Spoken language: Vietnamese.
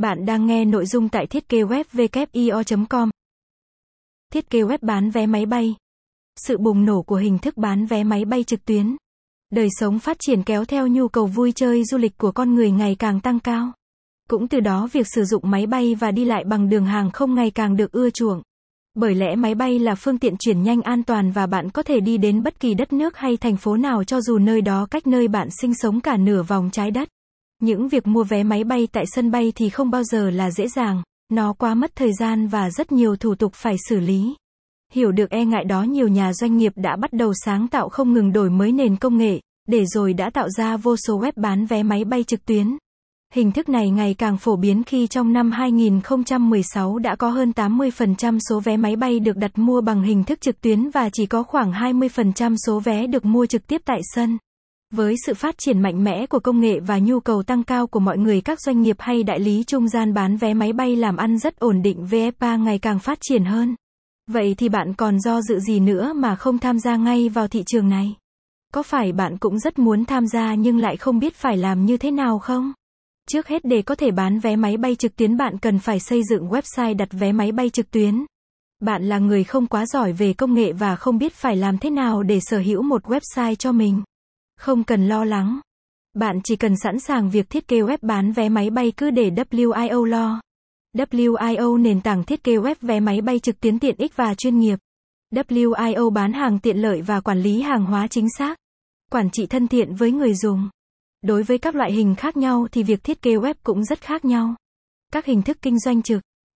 Bạn đang nghe nội dung tại thiết kế web com Thiết kế web bán vé máy bay. Sự bùng nổ của hình thức bán vé máy bay trực tuyến. Đời sống phát triển kéo theo nhu cầu vui chơi, du lịch của con người ngày càng tăng cao. Cũng từ đó, việc sử dụng máy bay và đi lại bằng đường hàng không ngày càng được ưa chuộng. Bởi lẽ máy bay là phương tiện chuyển nhanh an toàn và bạn có thể đi đến bất kỳ đất nước hay thành phố nào cho dù nơi đó cách nơi bạn sinh sống cả nửa vòng trái đất. Những việc mua vé máy bay tại sân bay thì không bao giờ là dễ dàng, nó quá mất thời gian và rất nhiều thủ tục phải xử lý. Hiểu được e ngại đó nhiều nhà doanh nghiệp đã bắt đầu sáng tạo không ngừng đổi mới nền công nghệ, để rồi đã tạo ra vô số web bán vé máy bay trực tuyến. Hình thức này ngày càng phổ biến khi trong năm 2016 đã có hơn 80% số vé máy bay được đặt mua bằng hình thức trực tuyến và chỉ có khoảng 20% số vé được mua trực tiếp tại sân. Với sự phát triển mạnh mẽ của công nghệ và nhu cầu tăng cao của mọi người, các doanh nghiệp hay đại lý trung gian bán vé máy bay làm ăn rất ổn định VFA ngày càng phát triển hơn. Vậy thì bạn còn do dự gì nữa mà không tham gia ngay vào thị trường này? Có phải bạn cũng rất muốn tham gia nhưng lại không biết phải làm như thế nào không? Trước hết, để có thể bán vé máy bay trực tuyến, bạn cần phải xây dựng website đặt vé máy bay trực tuyến. Bạn là người không quá giỏi về công nghệ và không biết phải làm thế nào để sở hữu một website cho mình. Không cần lo lắng. Bạn chỉ cần sẵn sàng việc thiết kế web bán vé máy bay cứ để WIO lo. WIO nền tảng thiết kế web vé máy bay trực tuyến tiện ích và chuyên nghiệp. WIO bán hàng tiện lợi và quản lý hàng hóa chính xác. Quản trị thân thiện với người dùng. Đối với các loại hình khác nhau thì việc thiết kế web cũng rất khác nhau. Các hình thức kinh doanh trực